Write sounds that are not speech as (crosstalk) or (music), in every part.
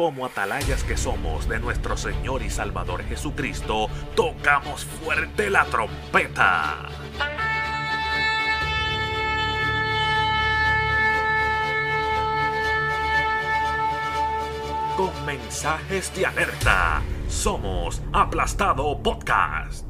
como atalayas que somos de nuestro Señor y Salvador Jesucristo, tocamos fuerte la trompeta. Con mensajes de alerta, somos Aplastado Podcast.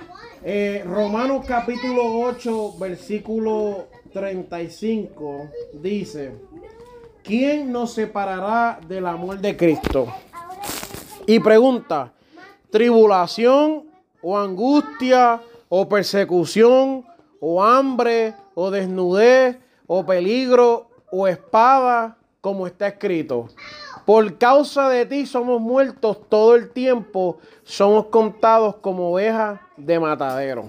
Eh, Romanos capítulo 8, versículo 35 dice, ¿quién nos separará del amor de Cristo? Y pregunta, tribulación o angustia o persecución o hambre o desnudez o peligro o espada, como está escrito. Por causa de ti somos muertos todo el tiempo, somos contados como ovejas de matadero.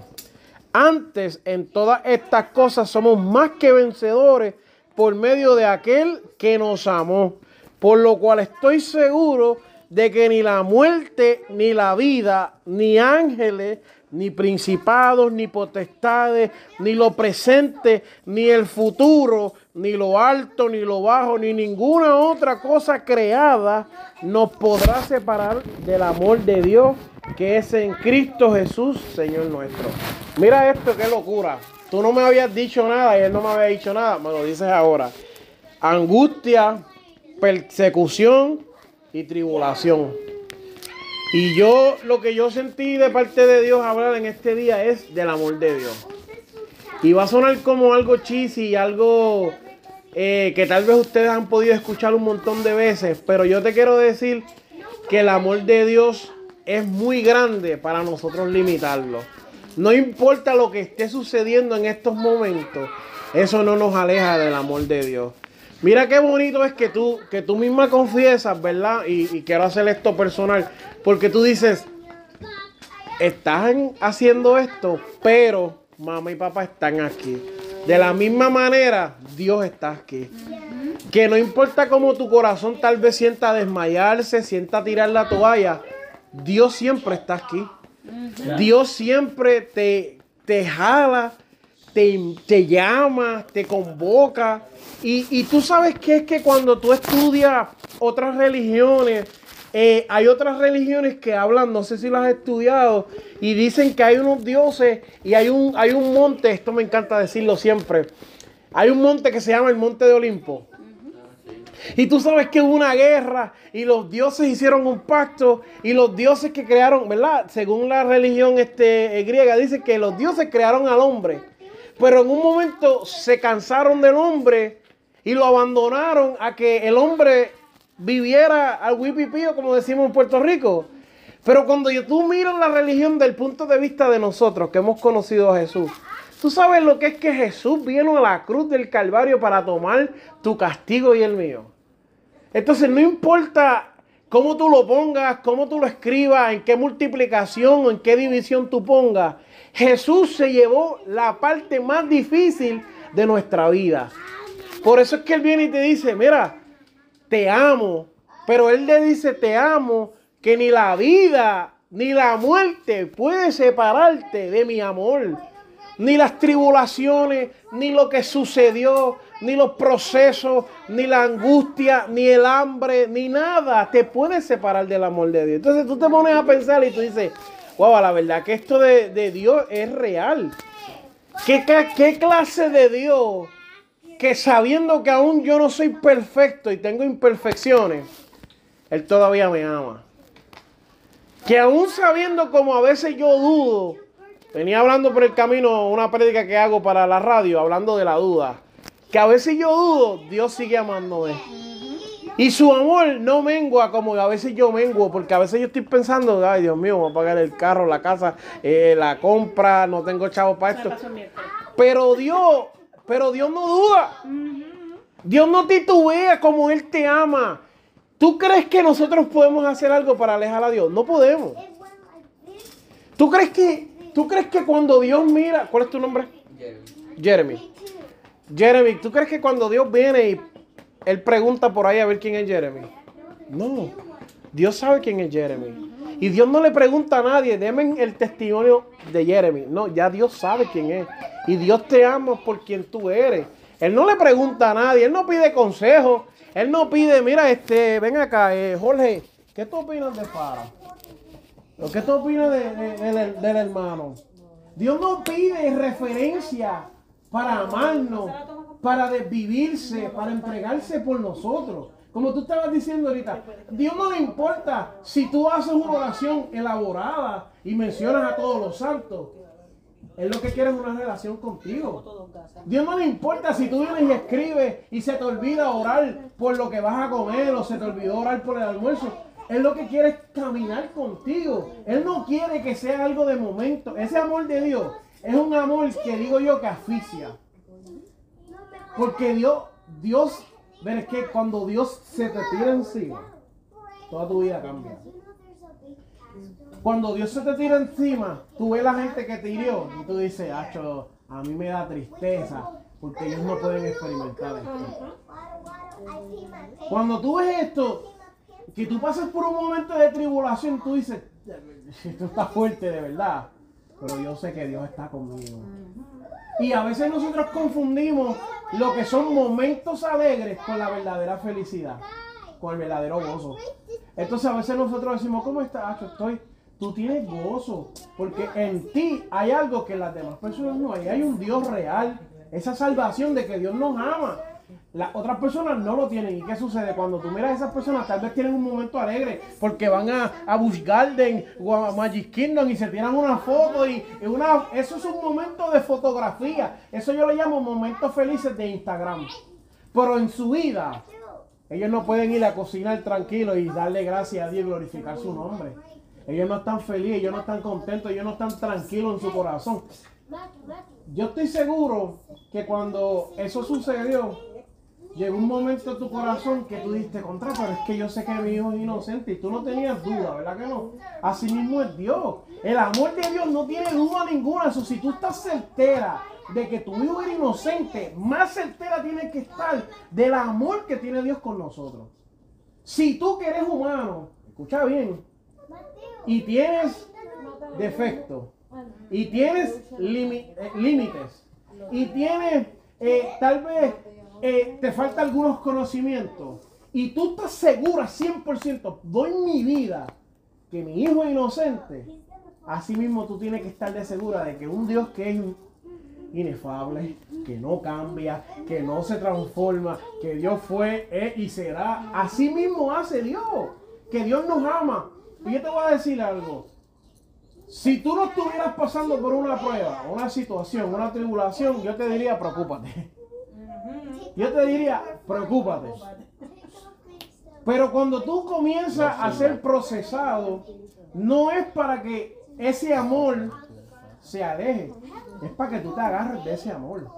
Antes, en todas estas cosas somos más que vencedores por medio de aquel que nos amó. Por lo cual estoy seguro de que ni la muerte, ni la vida, ni ángeles, ni principados, ni potestades, ni lo presente, ni el futuro, ni lo alto, ni lo bajo, ni ninguna otra cosa creada nos podrá separar del amor de Dios que es en Cristo Jesús, Señor nuestro. Mira esto, qué locura. Tú no me habías dicho nada y él no me había dicho nada, me lo dices ahora. Angustia, persecución y tribulación. Y yo lo que yo sentí de parte de Dios hablar en este día es del amor de Dios. Y va a sonar como algo cheesy, algo eh, que tal vez ustedes han podido escuchar un montón de veces, pero yo te quiero decir que el amor de Dios es muy grande para nosotros limitarlo. No importa lo que esté sucediendo en estos momentos, eso no nos aleja del amor de Dios. Mira qué bonito es que tú, que tú misma confiesas, ¿verdad? Y, quiero hacer esto personal, porque tú dices, estás haciendo esto, pero mamá y papá están aquí. De la misma manera, Dios está aquí. Que no importa cómo tu corazón tal vez sienta desmayarse, sienta tirar la toalla, Dios siempre está aquí. Dios siempre te, te jala, te, llama, te convoca. Y, tú sabes que es que cuando tú estudias otras religiones, eh, hay otras religiones que hablan, no sé si las has estudiado, y dicen que hay unos dioses y hay un, hay un monte, esto me encanta decirlo siempre, hay un monte que se llama el Monte de Olimpo. Y tú sabes que hubo una guerra y los dioses hicieron un pacto y los dioses que crearon, ¿verdad? Según la religión este, eh, griega, dice que los dioses crearon al hombre. Pero en un momento se cansaron del hombre y lo abandonaron a que el hombre viviera al wipipío, como decimos en Puerto Rico. Pero cuando tú miras la religión del punto de vista de nosotros que hemos conocido a Jesús, tú sabes lo que es que Jesús vino a la cruz del Calvario para tomar tu castigo y el mío. Entonces no importa cómo tú lo pongas, cómo tú lo escribas, en qué multiplicación o en qué división tú pongas, Jesús se llevó la parte más difícil de nuestra vida. Por eso es que Él viene y te dice, mira, te amo. Pero Él le dice, te amo, que ni la vida ni la muerte puede separarte de mi amor. Ni las tribulaciones, ni lo que sucedió, ni los procesos, ni la angustia, ni el hambre, ni nada te puede separar del amor de Dios. Entonces tú te pones a pensar y tú dices, wow, la verdad que esto de, Dios es real. ¿Qué, ¿Qué clase de Dios que sabiendo que aún yo no soy perfecto y tengo imperfecciones, Él todavía me ama? Que aún sabiendo como a veces yo dudo, venía hablando por el camino una prédica que hago para la radio, hablando de la duda, que a veces yo dudo, Dios sigue amándome. Y su amor no mengua como a veces yo menguo, porque a veces yo estoy pensando, ay Dios mío, voy a pagar el carro, la casa, eh, la compra, no tengo chavo para esto. Pero Dios, pero Dios no duda. Dios no titubea como Él te ama. ¿Tú crees que nosotros podemos hacer algo para alejar a Dios? No podemos. ¿Tú crees que, tú crees que cuando Dios mira, ¿cuál es tu nombre? Jeremy. Jeremy, ¿tú crees que cuando Dios viene y Él pregunta por ahí a ver quién es Jeremy? No. Dios sabe quién es Jeremy. Y Dios no le pregunta a nadie, deme el testimonio de Jeremy. No, ya Dios sabe quién es. Y Dios te ama por quien tú eres. Él no le pregunta a nadie, Él no pide consejo. Él no pide, mira, este, ven acá, eh, Jorge, ¿qué tú opinas de Para? ¿Qué tú opinas del hermano? Dios no pide referencia para amarnos, para desvivirse, para entregarse por nosotros. Como tú estabas diciendo ahorita, Dios no le importa si tú haces una oración elaborada y mencionas a todos los santos. Él lo que quiere es una relación contigo. Dios no le importa si tú vienes y escribes y se te olvida orar por lo que vas a comer o se te olvidó orar por el almuerzo. Él lo que quiere es caminar contigo. Él no quiere que sea algo de momento. Ese amor de Dios es un amor que digo yo que asfixia. Porque Dios, Dios, ver es que cuando Dios se te tira encima, toda tu vida cambia. Cuando Dios se te tira encima, tú ves la gente que te hirió y tú dices, Acho, a mí me da tristeza porque ellos no pueden experimentar esto. Cuando tú ves esto, que tú pasas por un momento de tribulación, tú dices, esto está fuerte de verdad pero yo sé que Dios está conmigo. Y a veces nosotros confundimos lo que son momentos alegres con la verdadera felicidad, con el verdadero gozo. Entonces a veces nosotros decimos, ¿cómo estás? Estoy. Tú tienes gozo, porque en ti hay algo que las demás personas no hay. Hay un Dios real, esa salvación de que Dios nos ama. Las otras personas no lo tienen. ¿Y qué sucede? Cuando tú miras a esas personas, tal vez tienen un momento alegre porque van a, a Busch Garden o a Magic Kingdom y se tiran una foto. Y, una, eso es un momento de fotografía. Eso yo lo llamo momentos felices de Instagram. Pero en su vida, ellos no pueden ir a cocinar tranquilo y darle gracias a Dios y glorificar su nombre. Ellos no están felices, ellos no están contentos, ellos no están tranquilos en su corazón. Yo estoy seguro que cuando eso sucedió, llegó un momento en tu corazón que tú diste contra, pero es que yo sé que mi hijo es inocente y tú no tenías duda, ¿verdad que no? Así mismo es Dios. El amor de Dios no tiene duda ninguna. Eso, si tú estás certera de que tu hijo es inocente, más certera tiene que estar del amor que tiene Dios con nosotros. Si tú que eres humano, escucha bien, y tienes defectos, y tienes eh, límites, y tienes eh, tal vez eh, te falta algunos conocimientos y tú estás segura 100%, doy mi vida, que mi hijo es inocente, así mismo tú tienes que estar de segura de que un Dios que es inefable, que no cambia, que no se transforma, que Dios fue, es y será, así mismo hace Dios, que Dios nos ama. Y yo te voy a decir algo, si tú no estuvieras pasando por una prueba, una situación, una tribulación, yo te diría, preocúpate. Yo te diría, preocúpate. Pero cuando tú comienzas a ser procesado, no es para que ese amor se aleje, es para que tú te agarres de ese amor.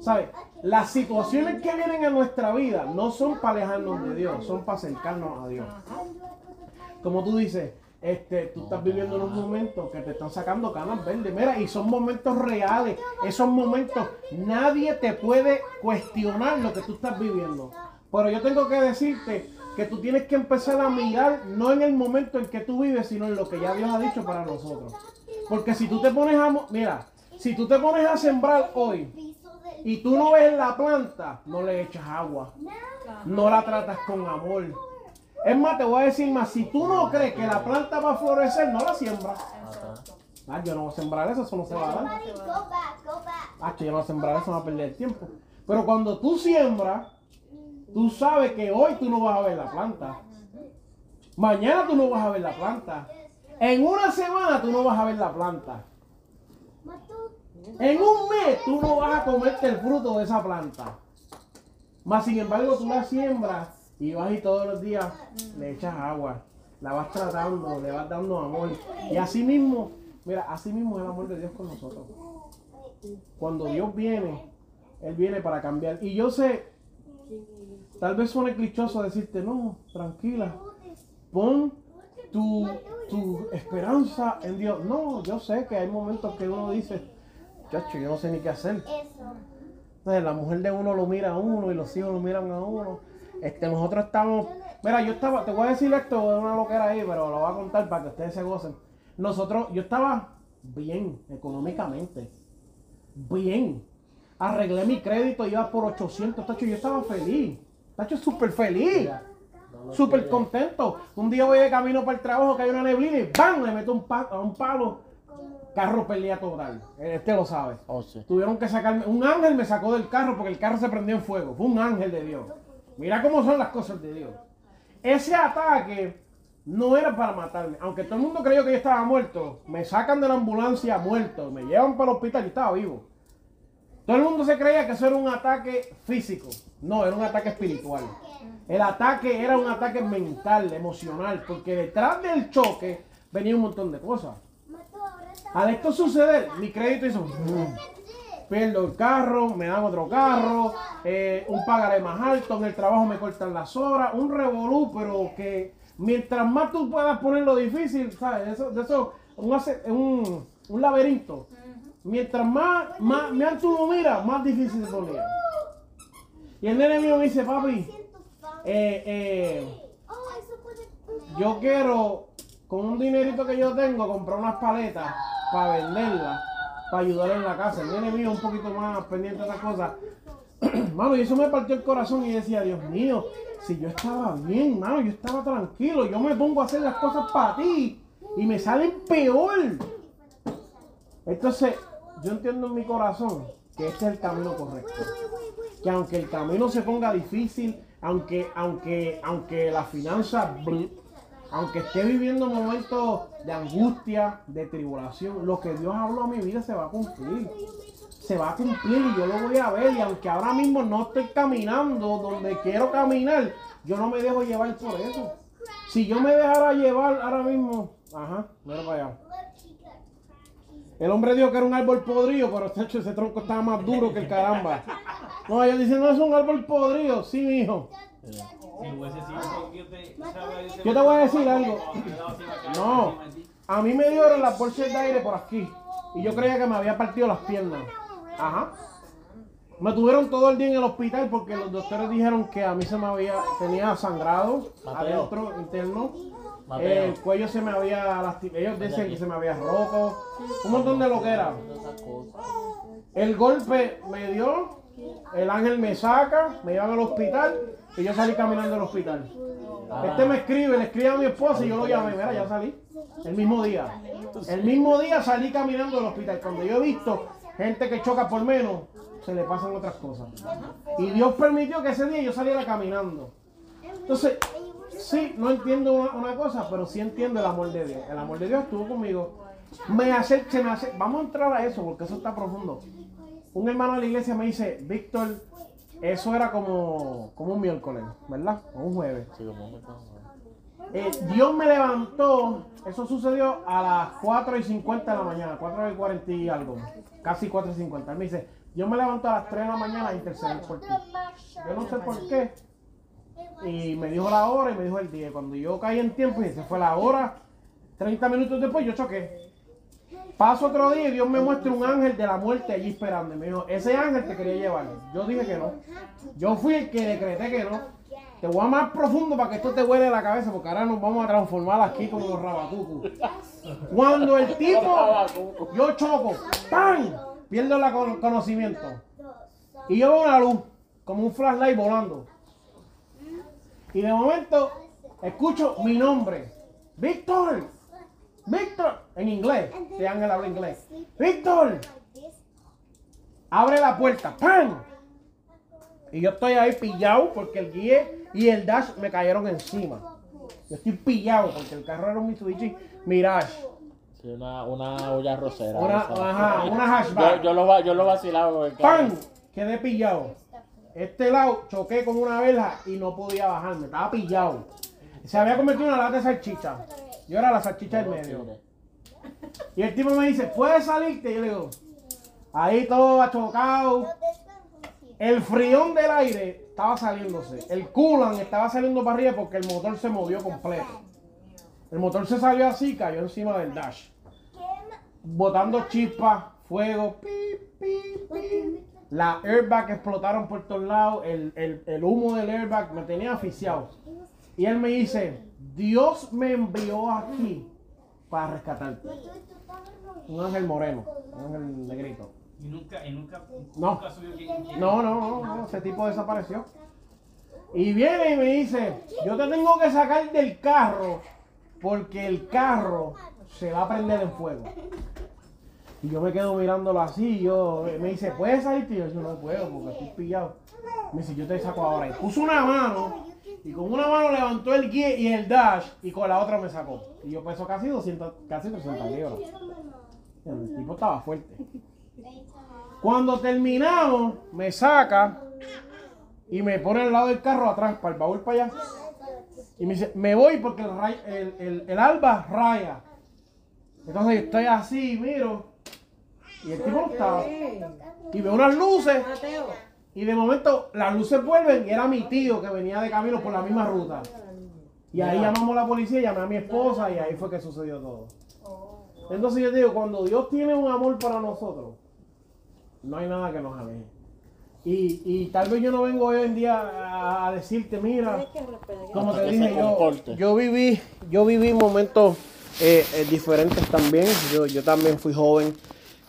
¿Sabes? Las situaciones que vienen a nuestra vida no son para alejarnos de Dios, son para acercarnos a Dios. Como tú dices, este, tú estás viviendo en un momento que te están sacando canas verdes. Mira, y son momentos reales. Esos momentos, nadie te puede cuestionar lo que tú estás viviendo. Pero yo tengo que decirte que tú tienes que empezar a mirar no en el momento en que tú vives, sino en lo que ya Dios ha dicho para nosotros. Porque si tú te pones a, mira, si tú te pones a sembrar hoy y tú no ves la planta, no le echas agua, no la tratas con amor es más, te voy a decir más, si tú no crees que la planta va a florecer, no la siembras. Ah, yo no voy a sembrar eso, eso no se va a dar. Ah, yo no voy a sembrar eso, no va a perder tiempo. Pero cuando tú siembras, tú sabes que hoy tú no vas a ver la planta. Mañana tú no vas a ver la planta. En una semana tú no vas a ver la planta. En un mes tú no vas a comerte el fruto de esa planta. Más sin embargo tú la siembras Y vas y todos los días le echas agua, la vas tratando, le vas dando amor. Y así mismo, mira, así mismo es el amor de Dios con nosotros. Cuando Dios viene, Él viene para cambiar. Y yo sé, tal vez suene clichoso decirte, no, tranquila, pon tu, tu esperanza en Dios. No, yo sé que hay momentos que uno dice, chacho, yo no sé ni qué hacer. Entonces, la mujer de uno lo mira a uno y los hijos lo miran a uno. Este, nosotros estamos. Mira, yo estaba, te voy a decir esto de una loquera ahí, pero lo voy a contar para que ustedes se gocen. Nosotros, yo estaba bien económicamente. Bien. Arreglé mi crédito, iba por 800, tacho, yo estaba feliz. Tacho, súper feliz. Súper contento. Un día voy de camino para el trabajo que hay una neblina y ¡bam! Le meto un, pa- a un palo. Carro pelea total. Este lo sabe. Oh, sí. Tuvieron que sacarme. Un ángel me sacó del carro porque el carro se prendió en fuego. Fue un ángel de Dios. Mira cómo son las cosas de Dios. Ese ataque no era para matarme. Aunque todo el mundo creyó que yo estaba muerto, me sacan de la ambulancia muerto, me llevan para el hospital y estaba vivo. Todo el mundo se creía que eso era un ataque físico. No, era un ataque espiritual. El ataque era un ataque mental, emocional, porque detrás del choque venía un montón de cosas. Al esto suceder, mi crédito hizo. Pierdo el carro, me dan otro carro, eh, un pagaré más alto, en el trabajo me cortan las horas, un revolú, pero que mientras más tú puedas ponerlo difícil, ¿sabes? Eso, eso, un, un, un laberinto. Mientras más, más, más tú lo miras, más difícil se ponía. Y el nene mío me dice, papi, eh, eh, yo quiero, con un dinerito que yo tengo, comprar unas paletas para venderlas, ayudar en la casa. El nene mío un poquito más pendiente de esas cosas. (clears throat) Mano, y eso me partió el corazón y decía, Dios mío, si yo estaba bien, mano, yo estaba tranquilo, yo me pongo a hacer las cosas para ti y me salen peor. Entonces, yo entiendo en mi corazón que este es el camino correcto. Que aunque el camino se ponga difícil, aunque, aunque, aunque la finanza, aunque esté viviendo momentos de angustia, de tribulación, lo que Dios habló a mi vida se va a cumplir. Se va a cumplir y yo lo voy a ver. Y aunque ahora mismo no estoy caminando donde quiero caminar, yo no me dejo llevar por eso. Si yo me dejara llevar ahora mismo, ajá, mira para allá. El hombre dijo que era un árbol podrido, pero este ese tronco estaba más duro que el caramba. No, ellos dicen, no es un árbol podrido. Sí, hijo. Yo te voy a decir algo. No, a mí me dieron las bolsas de aire por aquí. Y yo creía que me había partido las piernas. Ajá. Me tuvieron todo el día en el hospital porque los doctores dijeron que a mí se me había, tenía sangrado Mateo. adentro, interno. Mateo. El cuello se me había lastimado. Ellos dicen que se me había roto. Un montón de lo que era. El golpe me dio, el ángel me saca, me llevan al hospital y yo salí caminando del hospital. Este me escribe, le escribe a mi esposa y yo lo llamé, mira, ya salí. El mismo día. El mismo día salí caminando del hospital. Cuando yo he visto gente que choca por menos, se le pasan otras cosas. Y Dios permitió que ese día yo saliera caminando. Entonces, sí, no entiendo una, una cosa, pero sí entiendo el amor de Dios. El amor de Dios estuvo conmigo. Me hace, se me hace, vamos a entrar a eso porque eso está profundo. Un hermano de la iglesia me dice, Víctor, eso era como, como un miércoles, ¿verdad? O un jueves. Sí, como me pasa. Eh, Dios me levantó, eso sucedió a las 4 y 50 de la mañana, 4 y 40 y algo, casi 4 y 50. Él me dice, Dios me levantó a las 3 de la mañana a interceder por ti. Yo no sé por qué. Y me dijo la hora y me dijo el día. Cuando yo caí en tiempo y se fue la hora, 30 minutos después yo choqué. Paso otro día y Dios me muestra un ángel de la muerte allí esperando. Me dijo, ese ángel te quería llevar. Yo dije que no. Yo fui el que decreté que no. Te voy a más profundo para que esto te huele la cabeza, porque ahora nos vamos a transformar aquí como los rabatucos. Cuando el tipo, yo choco, ¡pam! Pierdo el con- conocimiento. Y yo veo una luz, como un flashlight volando. Y de momento escucho mi nombre. Víctor. Víctor. En inglés. Este ángel habla inglés. Víctor. Abre la puerta. ¡Pam! Y yo estoy ahí pillado porque el guía y el dash me cayeron encima. Yo estoy pillado porque el carro era un Mitsubishi Mirage. Sí, una, una olla rosera. Una, ajá, una hatchback. Yo, yo, lo, yo lo vacilaba ¡Pam! Quedé pillado. este lado choqué con una verja y no podía bajarme, estaba pillado. Se había convertido en una lata de salchicha. Yo era la salchicha del medio. Y el tipo me dice, ¿puedes salirte? Y yo le digo, ahí todo achocado. El frión del aire estaba saliéndose. El coolant estaba saliendo para arriba porque el motor se movió completo. El motor se salió así, cayó encima del dash. Botando chispas, fuego, pi, pi, pi. La airbag explotaron por todos lados. El, el- el humo del airbag me tenía asfixiado. Y él me dice, Dios me envió aquí para rescatarte. Un ángel moreno, un ángel negrito. Y nunca, y nunca, No. nunca subió quién. No, no, no, no, ese tipo desapareció. Y viene y me dice, yo te tengo que sacar del carro porque el carro se va a prender en fuego. Y yo me quedo mirándolo así, yo me dice, ¿puedes salir? Y yo no puedo porque estoy pillado. Me dice, yo te saco ahora. Y puso una mano y con una mano levantó el guía y el dash y con la otra me sacó. Y yo peso casi 200, casi 300 libras. El tipo estaba fuerte. Cuando terminamos, me saca y me pone al lado del carro atrás, para el baúl para allá. Y me dice, me voy porque el, el, el- alba raya. Entonces estoy así, miro. Y el tipo estaba. Y veo unas luces. Y de momento las luces vuelven y era mi tío que venía de camino por la misma ruta. Y ahí llamamos a la policía, llamé a mi esposa y ahí fue que sucedió todo. Entonces yo digo, cuando Dios tiene un amor para nosotros, no hay nada que nos aleje. Y, y tal vez yo no vengo hoy en día a, decirte, mira, como te dije, yo, yo viví, yo viví momentos eh, eh, diferentes también. Yo, yo también fui joven,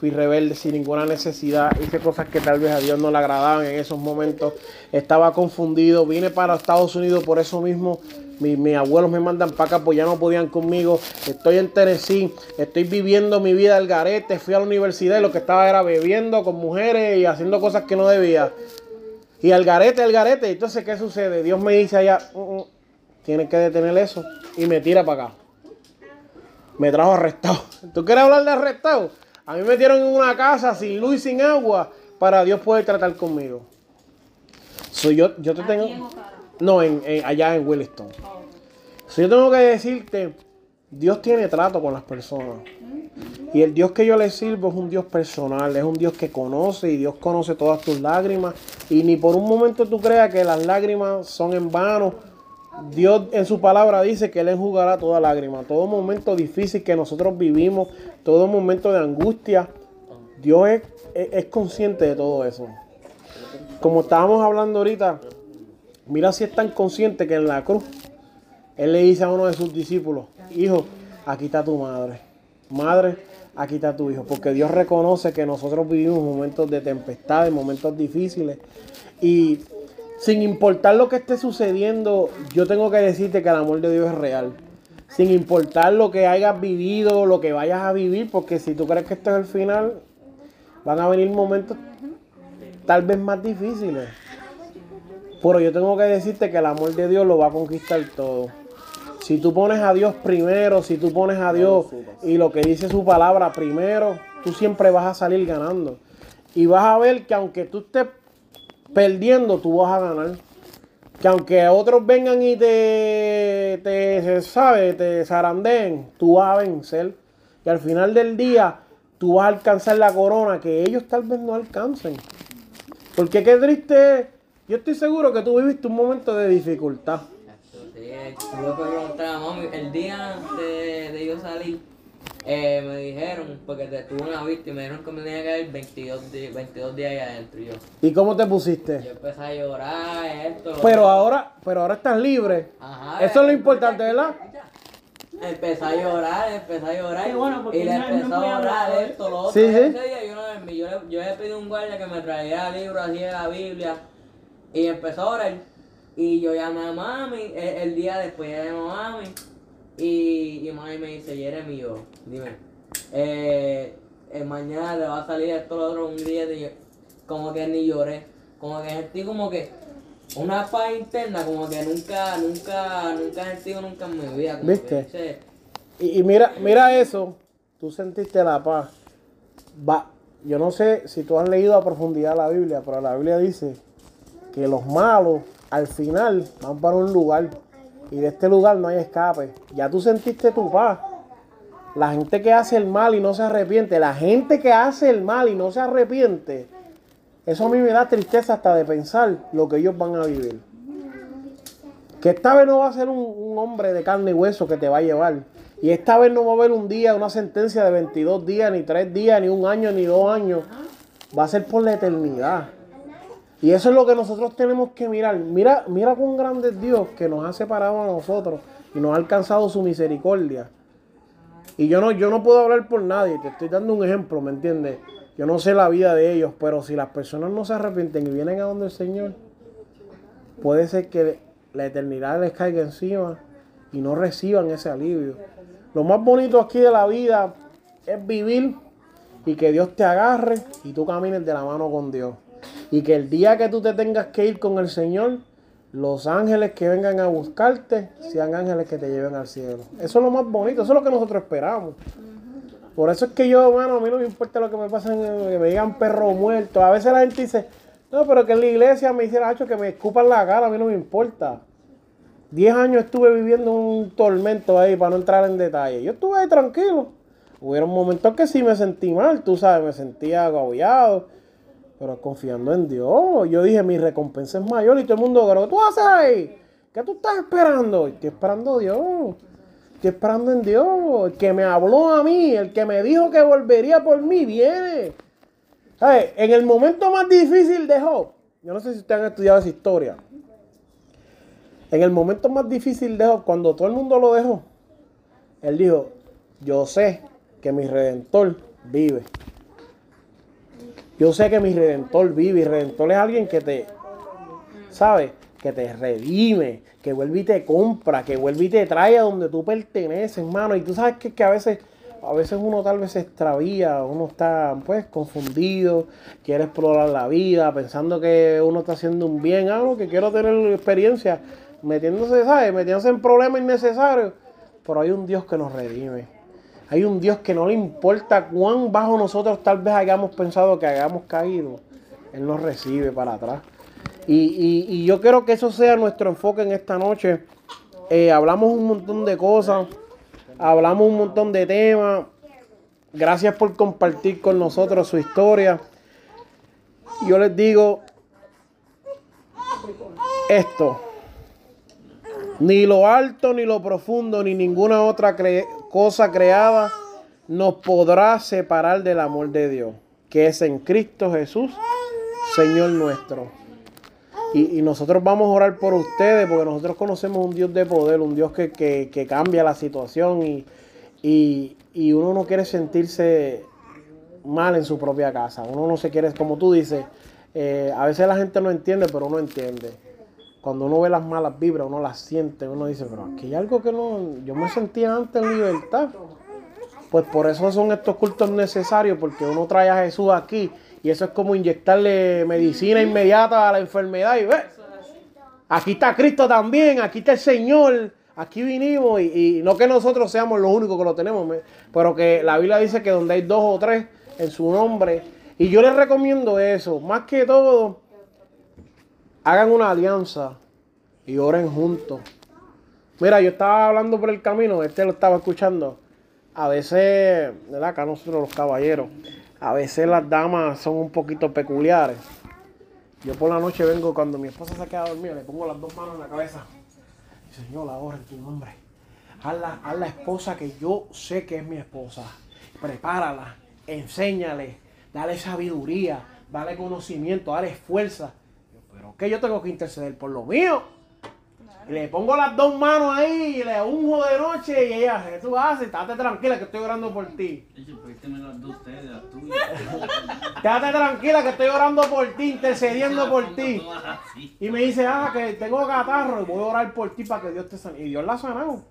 fui rebelde sin ninguna necesidad. Hice cosas que tal vez a Dios no le agradaban en esos momentos. Estaba confundido. Vine para Estados Unidos por eso mismo. Mi- mis abuelos me mandan para acá, pues ya no podían conmigo. Estoy en Tennessee, estoy viviendo mi vida al garete. Fui a la universidad y lo que estaba era bebiendo con mujeres y haciendo cosas que no debía. Y al garete, al garete. Entonces, ¿qué sucede? Dios me dice allá, "Mm, mm, tienes que detener eso. Y me tira para acá. Me trajo arrestado. (laughs) ¿Tú quieres hablar de arrestado? A mí me metieron en una casa sin luz y sin agua para Dios poder tratar conmigo. Soy yo, yo te tengo. No, en, en- allá en Williston. So, yo tengo que decirte, Dios tiene trato con las personas. Y el Dios que yo le sirvo es un Dios personal, es un Dios que conoce y Dios conoce todas tus lágrimas. Y ni por un momento tú creas que las lágrimas son en vano. Dios en su palabra dice que Él enjugará toda lágrima. Todo momento difícil que nosotros vivimos, todo momento de angustia, Dios es, es- consciente de todo eso. Como estábamos hablando ahorita, mira si es tan consciente que en la cruz Él le dice a uno de sus discípulos, hijo, aquí está tu madre. Madre, aquí está tu hijo. Porque Dios reconoce que nosotros vivimos momentos de tempestad, momentos difíciles. Y sin importar lo que esté sucediendo, yo tengo que decirte que el amor de Dios es real. Sin importar lo que hayas vivido, lo que vayas a vivir, porque si tú crees que esto es el final, van a venir momentos tal vez más difíciles. Pero yo tengo que decirte que el amor de Dios lo va a conquistar todo. Si tú pones a Dios primero, si tú pones a Dios y lo que dice su palabra primero, tú siempre vas a salir ganando. Y vas a ver que aunque tú estés perdiendo, tú vas a ganar. Que aunque otros vengan y te, te sabe, te zarandeen, tú vas a vencer. Y al final del día, tú vas a alcanzar la corona que ellos tal vez no alcancen. Porque qué triste. Yo estoy seguro que tú viviste un momento de dificultad. El día de yo salir, eh, me dijeron, porque te, tuve una vista y me dijeron que me tenía que ir 22, di- 22 días ahí adentro. Y yo, ¿Y cómo te pusiste? yo empecé a llorar, esto. lo Pero otro. ahora, pero ahora estás libre. Ajá, Eso es lo eh, importante, ¿verdad? Empecé a llorar, empecé a llorar. Qué bueno, porque y le no- no empezó a podía orar hablar. esto, lo otro. Sí, sí. Ese día yo, no yo, le, yo le pedí a un guardia que me trajera libros así de la Biblia. Y empezó a orar. Y yo llamé a mami, el, el día después llamé a mami. Y, y mami me dice, Jeremy, yo, dime, eh, eh, mañana le va a salir esto, lo otro, un día. Yo, como que ni lloré. Como que sentí como que una paz interna, como que nunca, nunca, nunca he sentido nunca en mi vida. Como ¿Viste? Que, Y, y mira, mira eso. Tú sentiste la paz. Va, yo no sé si tú has leído a profundidad la Biblia, pero la Biblia dice que los malos al final van para un lugar y de este lugar no hay escape. Ya tú sentiste tu paz. La gente que hace el mal y no se arrepiente, la gente que hace el mal y no se arrepiente, eso a mí me da tristeza hasta de pensar lo que ellos van a vivir. Que esta vez no va a ser un, un hombre de carne y hueso que te va a llevar. Y esta vez no va a haber un día, una sentencia de 22 días, ni 3 días, ni un año, ni dos años. Va a ser por la eternidad. Y eso es lo que nosotros tenemos que mirar. Mira, mira cuán grande es Dios que nos ha separado a nosotros y nos ha alcanzado su misericordia. Y yo no, yo no puedo hablar por nadie, te estoy dando un ejemplo, ¿me entiendes? Yo no sé la vida de ellos, pero si las personas no se arrepienten y vienen a donde el Señor, puede ser que la eternidad les caiga encima y no reciban ese alivio. Lo más bonito aquí de la vida es vivir y que Dios te agarre y tú camines de la mano con Dios. Y que el día que tú te tengas que ir con el Señor, los ángeles que vengan a buscarte sean ángeles que te lleven al cielo. Eso es lo más bonito, eso es lo que nosotros esperamos. Por eso es que yo, bueno, a mí no me importa lo que me pasa, que me digan perro muerto. A veces la gente dice, no, pero que en la iglesia me hiciera hecho que me escupan la cara, a mí no me importa. Diez años estuve viviendo un tormento ahí para no entrar en detalle. Yo estuve ahí tranquilo. Hubieron momentos que sí me sentí mal, tú sabes, me sentía agobiado, pero confiando en Dios. Yo dije, mi recompensa es mayor y todo el mundo, pero ¿qué tú haces ahí? ¿Qué tú estás esperando? Estoy esperando Dios. Estoy esperando en Dios. El que me habló a mí, el que me dijo que volvería por mí, viene. En el momento más difícil de Job, yo no sé si ustedes han estudiado esa historia. En el momento más difícil de Job, cuando todo el mundo lo dejó, él dijo, yo sé que mi redentor vive. Yo sé que mi redentor vive y redentor es alguien que te, ¿sabes? Que te redime, que vuelve y te compra, que vuelve y te trae a donde tú perteneces, hermano. Y tú sabes que, que a veces, a veces uno tal vez se extravía, uno está pues confundido, quiere explorar la vida, pensando que uno está haciendo un bien, algo que quiero tener experiencia, metiéndose, ¿sabes? Metiéndose en problemas innecesarios. Pero hay un Dios que nos redime. Hay un Dios que no le importa cuán bajo nosotros tal vez hayamos pensado que hayamos caído. Él nos recibe para atrás. Y, y- yo quiero que eso sea nuestro enfoque en esta noche. Eh, hablamos un montón de cosas. Hablamos un montón de temas. Gracias por compartir con nosotros su historia. Yo les digo esto. Ni lo alto, ni lo profundo, ni ninguna otra cre- cosa creada nos podrá separar del amor de Dios, que es en Cristo Jesús, Señor nuestro. Y, y nosotros vamos a orar por ustedes, porque nosotros conocemos un Dios de poder, un Dios que, que- que cambia la situación y, y- y uno no quiere sentirse mal en su propia casa. Uno no se quiere, como tú dices, eh, a veces la gente no entiende, pero uno entiende cuando uno ve las malas vibras, uno las siente, uno dice, pero aquí hay algo que no, yo me sentía antes en libertad. Pues por eso son estos cultos necesarios, porque uno trae a Jesús aquí y eso es como inyectarle medicina inmediata a la enfermedad y ve, aquí está Cristo también, aquí está el Señor, aquí vinimos y, y no que nosotros seamos los únicos que lo tenemos, pero que la Biblia dice que donde hay dos o tres en su nombre, y yo les recomiendo eso, más que todo, hagan una alianza y oren juntos. Mira, yo estaba hablando por el camino, este lo estaba escuchando. A veces, ¿verdad? Acá nosotros los caballeros, a veces las damas son un poquito peculiares. Yo por la noche vengo cuando mi esposa se queda dormida, le pongo las dos manos en la cabeza. Señor, ahora en tu nombre. Haz la, haz la esposa que yo sé que es mi esposa. Prepárala, enséñale, dale sabiduría, dale conocimiento, dale fuerza. Que yo tengo que interceder por lo mío. Y le pongo las dos manos ahí y le unjo de noche y ella, ¿qué tú haces? Estate tranquila que estoy orando por ti. tuyas. (laughs) Quédate tranquila que estoy orando por ti, intercediendo (laughs) por ti. Y me dice, ah, que tengo catarro y voy a orar por ti para que Dios te sane. Y Dios la ha sanado.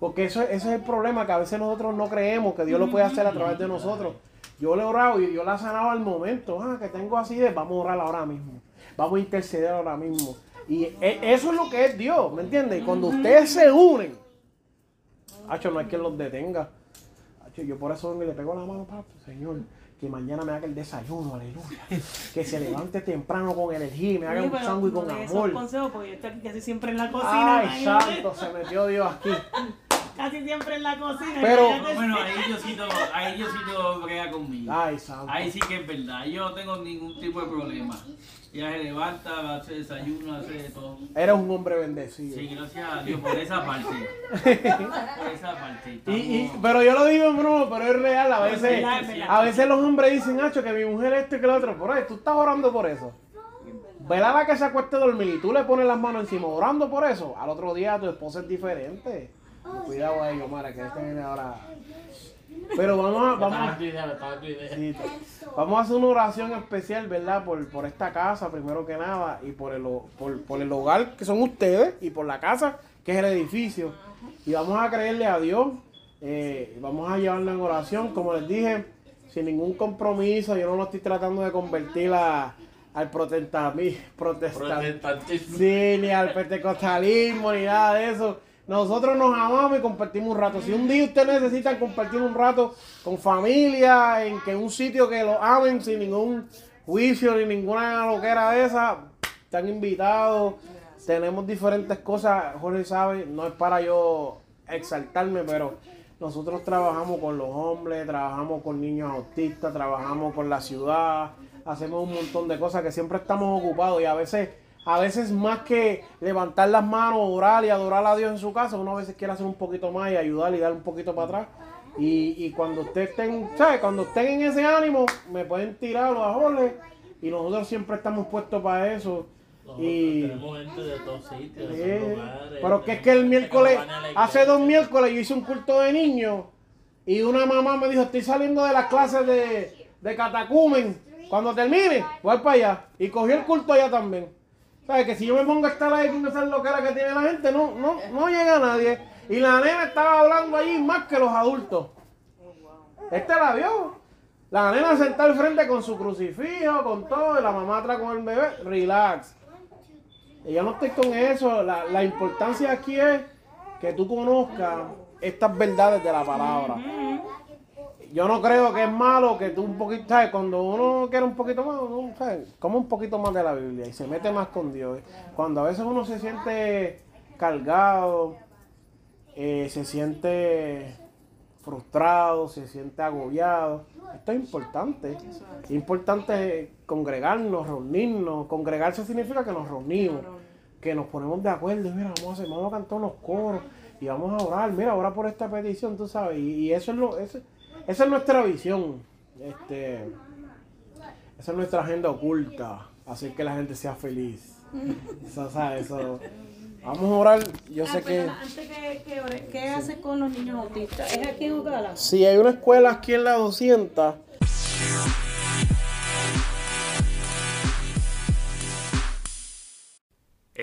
Porque eso, ese es el problema, que a veces nosotros no creemos que Dios lo puede hacer a través de nosotros. Yo le he orado y Dios la ha sanado al momento. Ah, que tengo así de, vamos a orar ahora mismo. Vamos a interceder ahora mismo. Y e- eso es lo que es Dios, ¿me entiendes? Y cuando ustedes se unen, Hacho, no hay quien los detenga. Hacho, yo por eso le pego la mano, papi, Señor, que mañana me haga el desayuno, aleluya. Que se levante temprano con energía y me haga Oye, un sándwich con esos amor. consejos, porque yo estoy casi siempre en la cocina. Ay, santo, se metió Dios aquí. Casi siempre en la cocina. Pero-. Bueno, ahí Diosito, ahí Diosito brega conmigo. Ay, santo. Ahí sí que es verdad. Yo no tengo ningún tipo de problema. Ya se levanta, hacer desayuno, hace de todo. Eres un hombre bendecido. Sí, gracias a Dios por esa parte. Por esa parte. (laughs) Y, y- pero yo lo digo en broma, pero es real. A veces, es verdad. a veces los hombres dicen, Hacho, que mi mujer esto y que lo otro. Por ahí, tú estás orando por eso. Vela la que se acueste a dormir y tú le pones las manos encima orando por eso. Al otro día tu esposa es diferente. Cuidado ahí, Omar, que este viene ahora. Pero vamos a, vamos a, sí, vamos a hacer una oración especial, ¿verdad? Por, por esta casa, primero que nada, y por el, por, por el hogar que son ustedes, y por la casa, que es el edificio. Y vamos a creerle a Dios, eh, vamos a llevarlo en oración, como les dije, sin ningún compromiso, yo no lo estoy tratando de convertir a- al Protestantismo. Sí, ni al pentecostalismo, ni nada de eso. Nosotros nos amamos y compartimos un rato. Si un día ustedes necesitan compartir un rato con familia, en que un sitio que lo amen sin ningún juicio ni ninguna loquera de esa, están invitados. Tenemos diferentes cosas, Jorge sabe, no es para yo exaltarme, pero nosotros trabajamos con los hombres, trabajamos con niños autistas, trabajamos con la ciudad, hacemos un montón de cosas que siempre estamos ocupados y a veces, a veces más que levantar las manos, orar y adorar a Dios en su casa, uno a veces quiere hacer un poquito más y ayudar y dar un poquito para atrás. Y, y cuando ustedes estén, ¿sabes? Cuando estén en ese ánimo, me pueden tirar los ajoles y nosotros siempre estamos puestos para eso. Nosotros Y tenemos gente de todos sitios, de todos lugares. Pero que es que el miércoles, hace dos miércoles yo hice un culto de niños y una mamá me dijo, estoy saliendo de las clases de, de catacumen. Cuando termine, voy para allá. Y cogió el culto allá también. ¿Sabes? Que si yo me pongo a estar ahí con esas loqueras que tiene la gente, no, no, no llega nadie. Y la nena estaba hablando allí más que los adultos. Este la vio. La nena sentada al frente con su crucifijo, con todo, y la mamá atrás con el bebé. Relax. Y yo no estoy con eso. La, la importancia aquí es que tú conozcas estas verdades de la palabra. Yo no creo que es malo que tú un poquito, ¿sabes? Cuando uno quiere un poquito más, uno, ¿sabes? Come un poquito más de la Biblia y se mete más con Dios. Cuando a veces uno se siente cargado, eh, se siente frustrado, se siente agobiado. Esto es importante. Es importante congregarnos, reunirnos. Congregarse significa que nos reunimos, que nos ponemos de acuerdo. Mira, vamos a, hacer, vamos a cantar unos coros y vamos a orar. Mira, ora por esta petición, tú sabes. Y, y eso es lo, eso- esa es nuestra visión. Este, esa es nuestra agenda oculta. Hacer que la gente sea feliz. Eso, ¿sabes? Eso. Vamos a orar. Yo Ah, sé que. antes que, que ore, ¿qué hace con los niños autistas? ¿Es aquí en Ucala? Si hay una escuela aquí en la 200.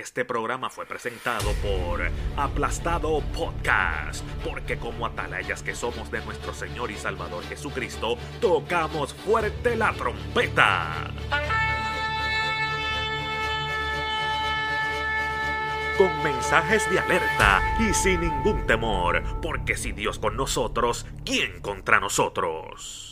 Este programa fue presentado por Aplastado Podcast, porque como atalayas que somos de nuestro Señor y Salvador Jesucristo, tocamos fuerte la trompeta. Con mensajes de alerta y sin ningún temor, porque si Dios con nosotros, ¿quién contra nosotros?